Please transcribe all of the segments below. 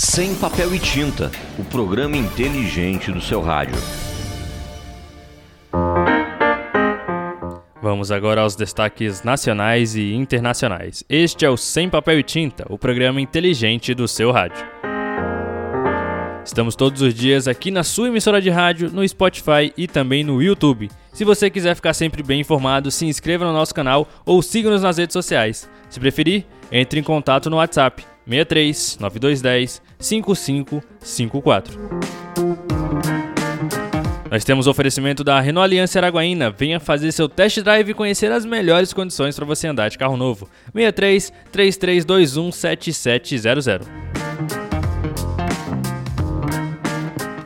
Sem papel e tinta, o programa inteligente do seu rádio. Vamos agora aos destaques nacionais e internacionais. Este é o Sem Papel e Tinta, o programa inteligente do seu rádio. Estamos todos os dias aqui na sua emissora de rádio, no Spotify e também no YouTube. Se você quiser ficar sempre bem informado, se inscreva no nosso canal ou siga-nos nas redes sociais. Se preferir, entre em contato no WhatsApp 63 9210 5554. Nós temos oferecimento da Renault Aliança Araguaína. Venha fazer seu test drive e conhecer as melhores condições para você andar de carro novo. 63 3321 7700.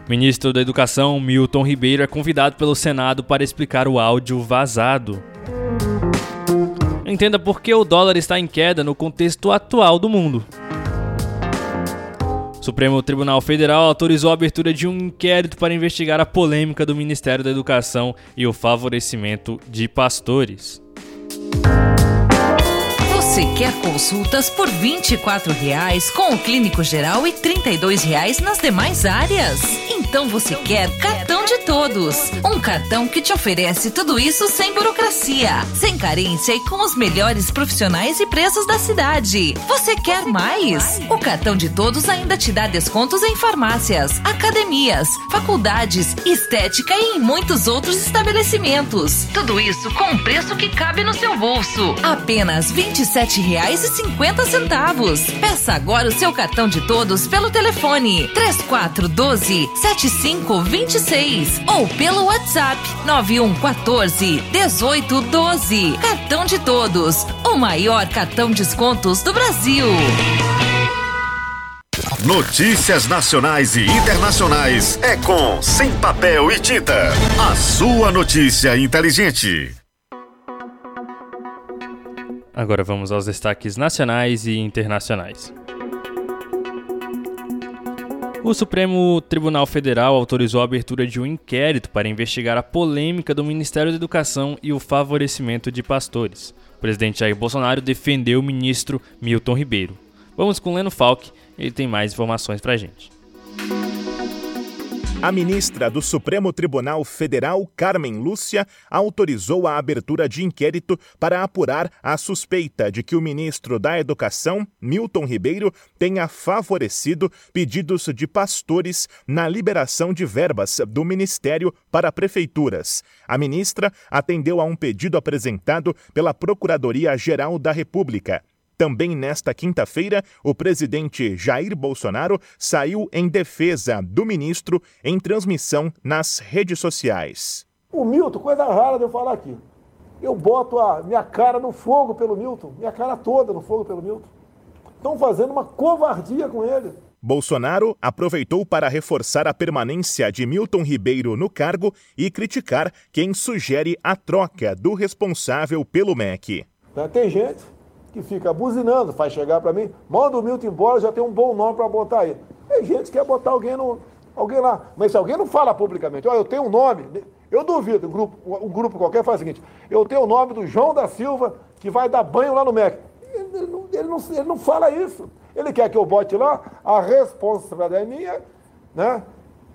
Ministro da Educação Milton Ribeiro é convidado pelo Senado para explicar o áudio vazado. Entenda por que o dólar está em queda no contexto atual do mundo. O Supremo Tribunal Federal autorizou a abertura de um inquérito para investigar a polêmica do Ministério da Educação e o favorecimento de pastores. Você quer consultas por 24 reais com o clínico geral e 32 reais nas demais áreas? Então você quer cartão de todos. Um cartão que te oferece tudo isso sem burocracia, sem carência e com os melhores profissionais e preços da cidade. Você quer mais? O cartão de todos ainda te dá descontos em farmácias, academias, faculdades, estética e em muitos outros estabelecimentos. Tudo isso com um preço que cabe no seu bolso. Apenas R$ 27 R$27,50. Peça agora o seu cartão de todos pelo telefone 3412 7526 ou pelo WhatsApp 9114 1812. Cartão de todos, o maior cartão descontos do Brasil. Notícias nacionais e internacionais é com Sem Papel e Tinta. A sua notícia inteligente. Agora vamos aos destaques nacionais e internacionais. O Supremo Tribunal Federal autorizou a abertura de um inquérito para investigar a polêmica do Ministério da Educação e o favorecimento de pastores. O presidente Jair Bolsonaro defendeu o ministro Milton Ribeiro. Vamos com Leno Falck, ele tem mais informações para a gente. A ministra do Supremo Tribunal Federal, Carmen Lúcia, autorizou a abertura de inquérito para apurar a suspeita de que o ministro da Educação, Milton Ribeiro, tenha favorecido pedidos de pastores na liberação de verbas do ministério para prefeituras. A ministra atendeu a um pedido apresentado pela Procuradoria-Geral da República. Também nesta quinta-feira, o presidente Jair Bolsonaro saiu em defesa do ministro em transmissão nas redes sociais. O Milton, coisa rara de eu falar aqui. Eu boto a minha cara no fogo pelo Milton, minha cara toda no fogo pelo Milton. Estão fazendo uma covardia com ele. Bolsonaro aproveitou para reforçar a permanência de Milton Ribeiro no cargo e criticar quem sugere a troca do responsável pelo MEC. Tem gente que fica buzinando, faz chegar para mim, manda o Milton embora, já tem um bom nome para botar aí. Tem gente que quer botar alguém, no, alguém lá, mas se alguém não fala publicamente, eu tenho um nome, eu duvido, um grupo, um grupo qualquer faz o seguinte, eu tenho o nome do João da Silva, que vai dar banho lá no MEC. Ele, ele, não, ele, não, ele não fala isso. Ele quer que eu bote lá, a responsabilidade é minha, né?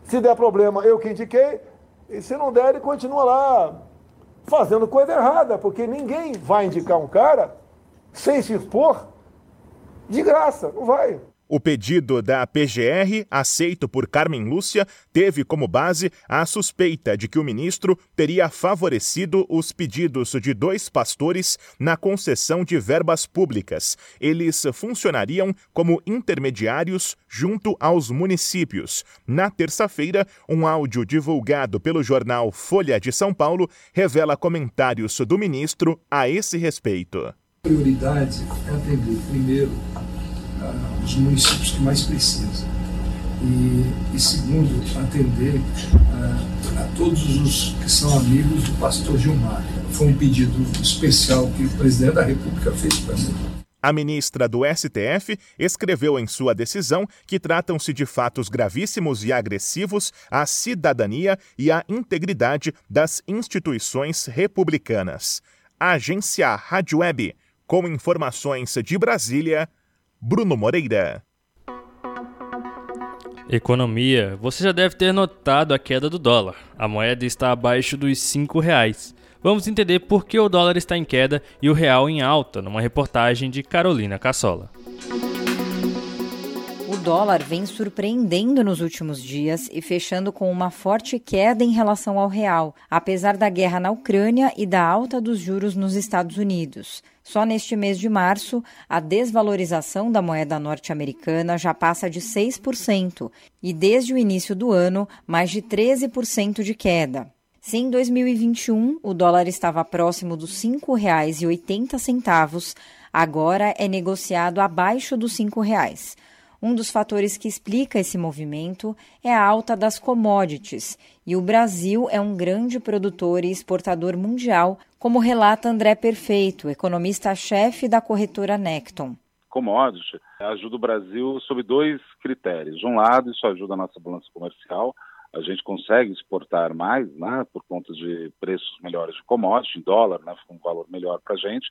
Se der problema, eu que indiquei, e se não der, ele continua lá fazendo coisa errada, porque ninguém vai indicar um cara sem se expor, de graça, não vai. O pedido da PGR, aceito por Carmen Lúcia, teve como base a suspeita de que o ministro teria favorecido os pedidos de dois pastores na concessão de verbas públicas. Eles funcionariam como intermediários junto aos municípios. Na terça-feira, um áudio divulgado pelo jornal Folha de São Paulo revela comentários do ministro a esse respeito prioridade é atender primeiro uh, os municípios que mais precisam e, e segundo atender uh, a todos os que são amigos do pastor Gilmar. Foi um pedido especial que o presidente da República fez para mim. A ministra do STF escreveu em sua decisão que tratam-se de fatos gravíssimos e agressivos à cidadania e à integridade das instituições republicanas. Agência Rádio Web com informações de Brasília, Bruno Moreira. Economia. Você já deve ter notado a queda do dólar. A moeda está abaixo dos R$ reais. Vamos entender por que o dólar está em queda e o real em alta numa reportagem de Carolina Cassola. O dólar vem surpreendendo nos últimos dias e fechando com uma forte queda em relação ao real, apesar da guerra na Ucrânia e da alta dos juros nos Estados Unidos. Só neste mês de março, a desvalorização da moeda norte-americana já passa de 6% e, desde o início do ano, mais de 13% de queda. Se em 2021 o dólar estava próximo dos R$ 5,80, agora é negociado abaixo dos R$ 5,00. Um dos fatores que explica esse movimento é a alta das commodities, e o Brasil é um grande produtor e exportador mundial, como relata André Perfeito, economista-chefe da corretora Necton. Commodities ajuda o Brasil sob dois critérios. De um lado, isso ajuda a nossa balança comercial, a gente consegue exportar mais, né, por conta de preços melhores de commodity, em dólar, né, um valor melhor para a gente.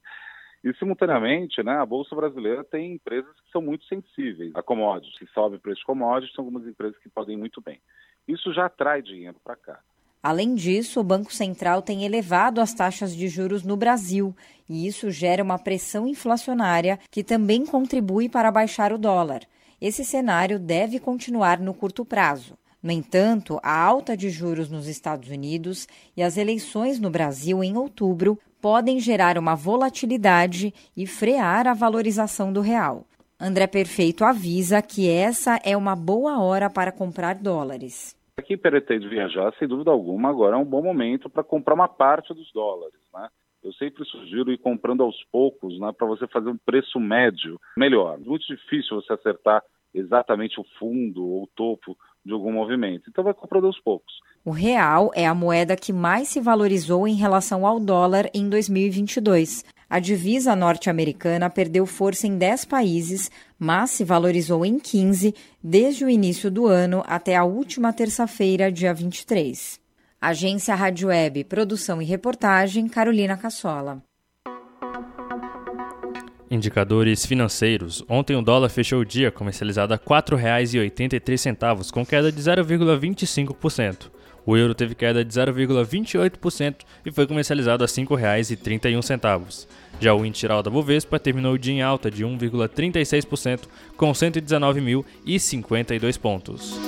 E, simultaneamente, né, a Bolsa Brasileira tem empresas que são muito sensíveis a commodities. Se sobe o preço de commodities, são algumas empresas que podem muito bem. Isso já atrai dinheiro para cá. Além disso, o Banco Central tem elevado as taxas de juros no Brasil e isso gera uma pressão inflacionária que também contribui para baixar o dólar. Esse cenário deve continuar no curto prazo. No entanto, a alta de juros nos Estados Unidos e as eleições no Brasil em outubro podem gerar uma volatilidade e frear a valorização do real. André Perfeito avisa que essa é uma boa hora para comprar dólares. Quem pretende viajar, sem dúvida alguma, agora é um bom momento para comprar uma parte dos dólares. Né? Eu sempre sugiro ir comprando aos poucos né, para você fazer um preço médio melhor. Muito difícil você acertar exatamente o fundo ou o topo de algum movimento. Então vai comprando aos poucos. O real é a moeda que mais se valorizou em relação ao dólar em 2022. A divisa norte-americana perdeu força em 10 países, mas se valorizou em 15 desde o início do ano até a última terça-feira, dia 23. Agência Rádio Web, produção e reportagem, Carolina Cassola. Indicadores financeiros. Ontem o dólar fechou o dia comercializado a R$ 4,83, com queda de 0,25%. O euro teve queda de 0,28% e foi comercializado a R$ 5,31. Já o índice da Bovespa terminou o dia em alta de 1,36%, com 119.052 pontos.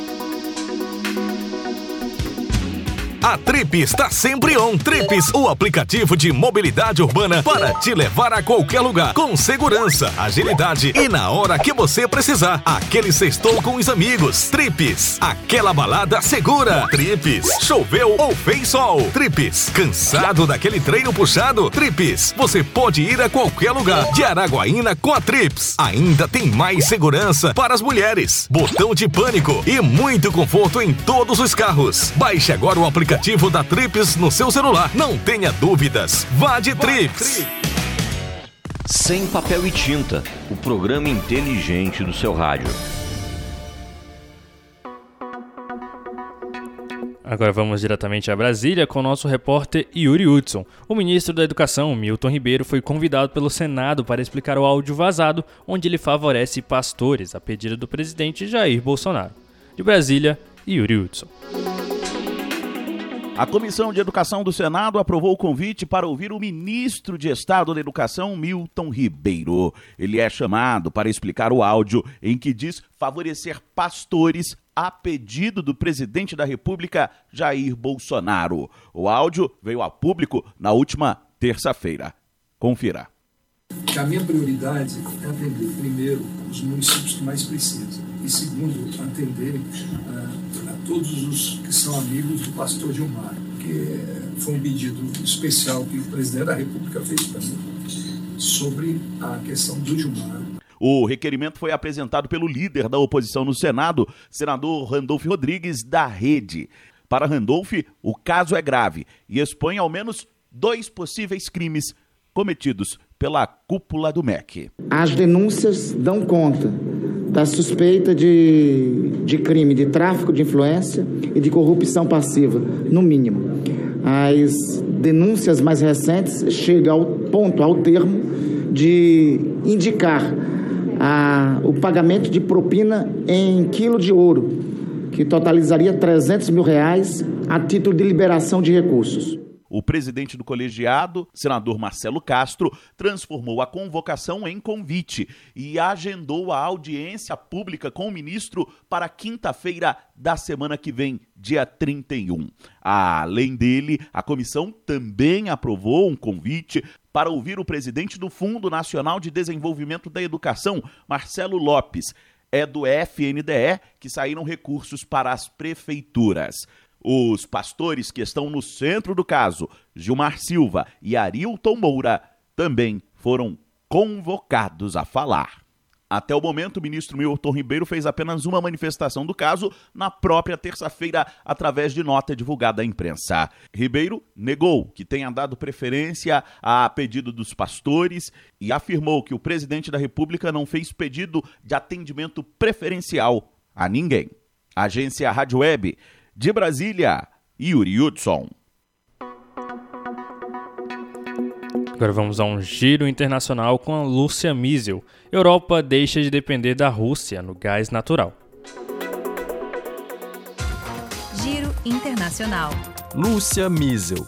A Trip está sempre on. Trips, o aplicativo de mobilidade urbana para te levar a qualquer lugar com segurança, agilidade e na hora que você precisar. Aquele sextou com os amigos. Trips, aquela balada segura. Trips, choveu ou fez sol. Trips, cansado daquele treino puxado. Trips, você pode ir a qualquer lugar de Araguaína com a Trips. Ainda tem mais segurança para as mulheres, botão de pânico e muito conforto em todos os carros. Baixe agora o aplicativo aplicativo da Trips no seu celular. Não tenha dúvidas. Vá de Trips. Sem papel e tinta, o programa inteligente do seu rádio. Agora vamos diretamente a Brasília com o nosso repórter Yuri Hudson. O ministro da Educação, Milton Ribeiro, foi convidado pelo Senado para explicar o áudio vazado, onde ele favorece pastores, a pedido do presidente Jair Bolsonaro. De Brasília, Yuri Hudson. A Comissão de Educação do Senado aprovou o convite para ouvir o ministro de Estado da Educação, Milton Ribeiro. Ele é chamado para explicar o áudio em que diz favorecer pastores a pedido do presidente da República, Jair Bolsonaro. O áudio veio a público na última terça-feira. Confira. A minha prioridade é atender, primeiro, os municípios que mais precisam, e segundo, atender uh, a todos os que são amigos do pastor Gilmar, que foi um pedido especial que o presidente da República fez para mim sobre a questão do Gilmar. O requerimento foi apresentado pelo líder da oposição no Senado, senador Randolph Rodrigues, da Rede. Para Randolph, o caso é grave e expõe ao menos dois possíveis crimes cometidos pela cúpula do MEC. As denúncias dão conta da suspeita de, de crime de tráfico de influência e de corrupção passiva, no mínimo. As denúncias mais recentes chegam ao ponto, ao termo, de indicar a, o pagamento de propina em quilo de ouro que totalizaria 300 mil reais a título de liberação de recursos. O presidente do colegiado, senador Marcelo Castro, transformou a convocação em convite e agendou a audiência pública com o ministro para quinta-feira da semana que vem, dia 31. Além dele, a comissão também aprovou um convite para ouvir o presidente do Fundo Nacional de Desenvolvimento da Educação, Marcelo Lopes. É do FNDE que saíram recursos para as prefeituras. Os pastores que estão no centro do caso, Gilmar Silva e Arilton Moura, também foram convocados a falar. Até o momento, o ministro Milton Ribeiro fez apenas uma manifestação do caso na própria terça-feira, através de nota divulgada à imprensa. Ribeiro negou que tenha dado preferência a pedido dos pastores e afirmou que o presidente da República não fez pedido de atendimento preferencial a ninguém. Agência Rádio Web de Brasília, Yuri Hudson. Agora vamos a um giro internacional com a Lúcia Miesel. Europa deixa de depender da Rússia no gás natural. Giro Internacional. Lúcia Miesel.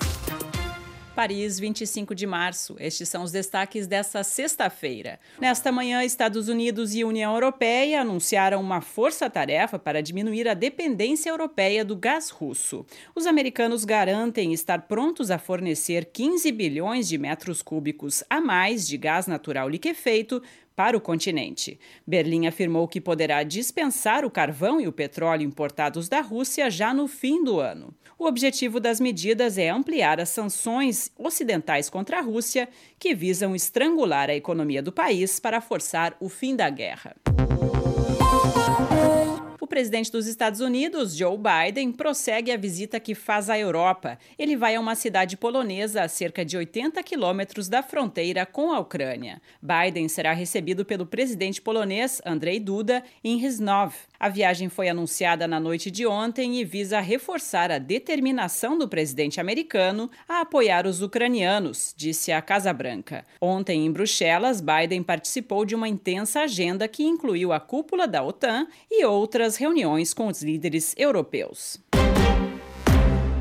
Paris, 25 de março. Estes são os destaques desta sexta-feira. Nesta manhã, Estados Unidos e União Europeia anunciaram uma força-tarefa para diminuir a dependência europeia do gás russo. Os americanos garantem estar prontos a fornecer 15 bilhões de metros cúbicos a mais de gás natural liquefeito para o continente. Berlim afirmou que poderá dispensar o carvão e o petróleo importados da Rússia já no fim do ano. O objetivo das medidas é ampliar as sanções ocidentais contra a Rússia, que visam estrangular a economia do país para forçar o fim da guerra presidente dos Estados Unidos, Joe Biden, prossegue a visita que faz à Europa. Ele vai a uma cidade polonesa a cerca de 80 quilômetros da fronteira com a Ucrânia. Biden será recebido pelo presidente polonês Andrzej Duda em Riznov. A viagem foi anunciada na noite de ontem e visa reforçar a determinação do presidente americano a apoiar os ucranianos, disse a Casa Branca. Ontem, em Bruxelas, Biden participou de uma intensa agenda que incluiu a cúpula da OTAN e outras reuniões com os líderes europeus.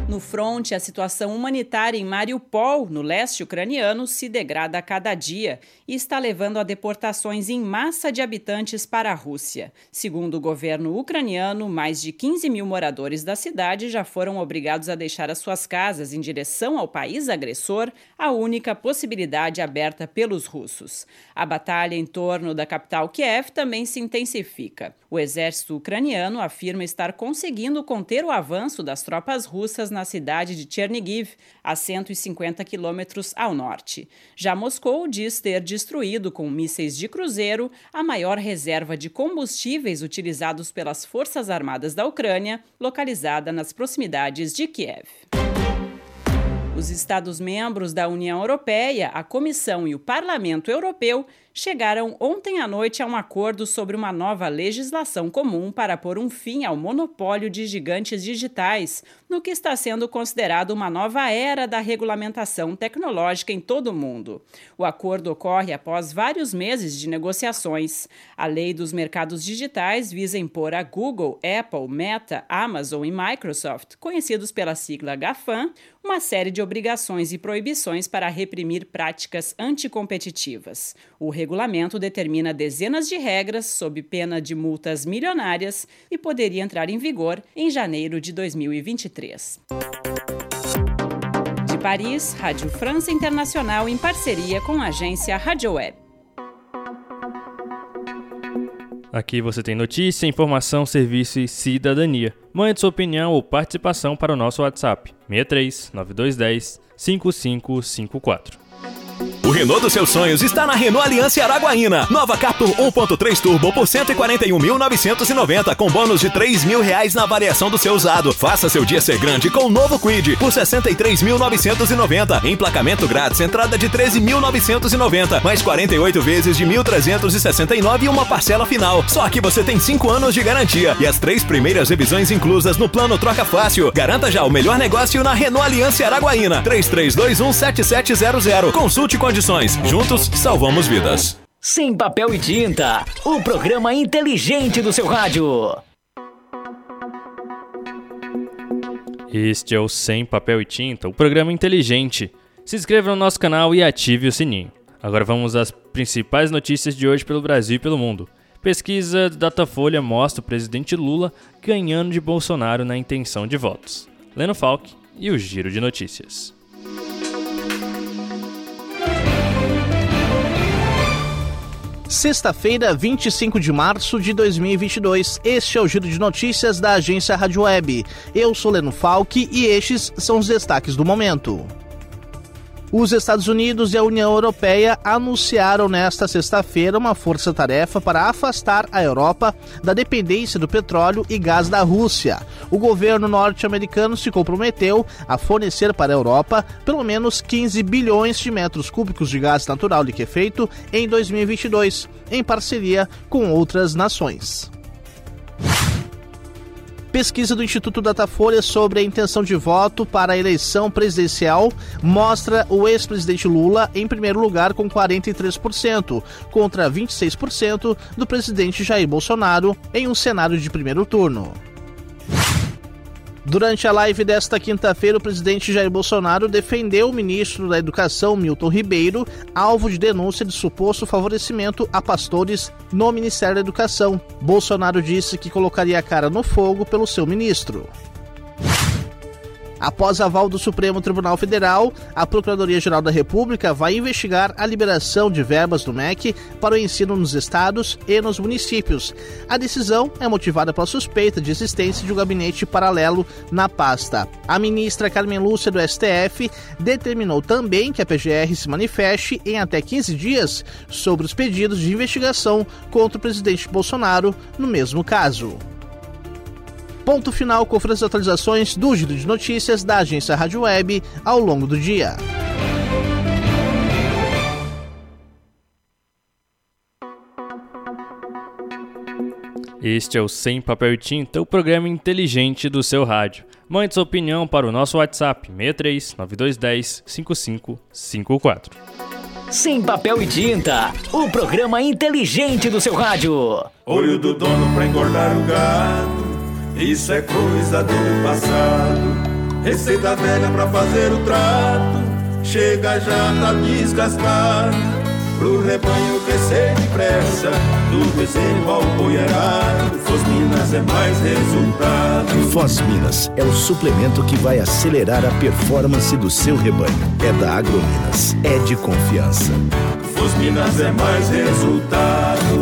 No fronte, a situação humanitária em Mariupol, no leste ucraniano, se degrada a cada dia e está levando a deportações em massa de habitantes para a Rússia. Segundo o governo ucraniano, mais de 15 mil moradores da cidade já foram obrigados a deixar as suas casas em direção ao país agressor, a única possibilidade aberta pelos russos. A batalha em torno da capital Kiev também se intensifica. O exército ucraniano afirma estar conseguindo conter o avanço das tropas russas na cidade de Chernigiv, a 150 quilômetros ao norte. Já Moscou diz ter destruído com mísseis de cruzeiro a maior reserva de combustíveis utilizados pelas Forças Armadas da Ucrânia, localizada nas proximidades de Kiev. Os Estados-membros da União Europeia, a Comissão e o Parlamento Europeu chegaram ontem à noite a um acordo sobre uma nova legislação comum para pôr um fim ao monopólio de gigantes digitais, no que está sendo considerado uma nova era da regulamentação tecnológica em todo o mundo. O acordo ocorre após vários meses de negociações. A lei dos mercados digitais visa impor a Google, Apple, Meta, Amazon e Microsoft, conhecidos pela sigla GAFAM, uma série de obrigações e proibições para reprimir práticas anticompetitivas. O regulamento determina dezenas de regras sob pena de multas milionárias e poderia entrar em vigor em janeiro de 2023. De Paris, Rádio França Internacional em parceria com a agência Rádio Web. Aqui você tem notícia, informação, serviço e cidadania. Mande sua opinião ou participação para o nosso WhatsApp 63 9210 5554. O Renault dos seus sonhos está na Renault Aliança Araguaína. Nova Captur 1.3 Turbo por 141.990 com bônus de 3 mil reais na avaliação do seu usado. Faça seu dia ser grande com o novo Quid por 63.990. Emplacamento grátis, entrada de 13.990, mais 48 vezes de 1.369 e uma parcela final. Só que você tem 5 anos de garantia e as três primeiras revisões inclusas no plano Troca Fácil. Garanta já o melhor negócio na Renault Aliança Araguaína. 33217700. Consulte condições condições. Juntos, salvamos vidas. Sem papel e tinta, o programa inteligente do seu rádio. Este é o Sem Papel e Tinta, o programa inteligente. Se inscreva no nosso canal e ative o sininho. Agora vamos às principais notícias de hoje pelo Brasil e pelo mundo. Pesquisa Datafolha mostra o presidente Lula ganhando de Bolsonaro na intenção de votos. Leno Falck e o Giro de Notícias. Sexta-feira, 25 de março de 2022. Este é o Giro de Notícias da agência Rádio Web. Eu sou Leno Falck e estes são os destaques do momento. Os Estados Unidos e a União Europeia anunciaram nesta sexta-feira uma força-tarefa para afastar a Europa da dependência do petróleo e gás da Rússia. O governo norte-americano se comprometeu a fornecer para a Europa pelo menos 15 bilhões de metros cúbicos de gás natural liquefeito em 2022, em parceria com outras nações. Pesquisa do Instituto Datafolha sobre a intenção de voto para a eleição presidencial mostra o ex-presidente Lula em primeiro lugar com 43%, contra 26% do presidente Jair Bolsonaro em um cenário de primeiro turno. Durante a live desta quinta-feira, o presidente Jair Bolsonaro defendeu o ministro da Educação, Milton Ribeiro, alvo de denúncia de suposto favorecimento a pastores no Ministério da Educação. Bolsonaro disse que colocaria a cara no fogo pelo seu ministro. Após aval do Supremo Tribunal Federal, a Procuradoria-Geral da República vai investigar a liberação de verbas do MEC para o ensino nos estados e nos municípios. A decisão é motivada pela suspeita de existência de um gabinete paralelo na pasta. A ministra Carmen Lúcia do STF determinou também que a PGR se manifeste em até 15 dias sobre os pedidos de investigação contra o presidente Bolsonaro no mesmo caso. Ponto final com as atualizações do Giro de Notícias da agência Rádio Web ao longo do dia. Este é o Sem Papel e Tinta, o programa inteligente do seu rádio. Mande sua opinião para o nosso WhatsApp 63 9210 5554. Sem Papel e Tinta, o programa inteligente do seu rádio. Olho do dono para engordar o gado. Isso é coisa do passado. Receita velha pra fazer o trato. Chega já tá desgastado. Pro rebanho crescer depressa. Do bezerro ao boiarado. Fosminas é mais resultado. Fosminas é o suplemento que vai acelerar a performance do seu rebanho. É da Agrominas. É de confiança. Fosminas é mais resultado.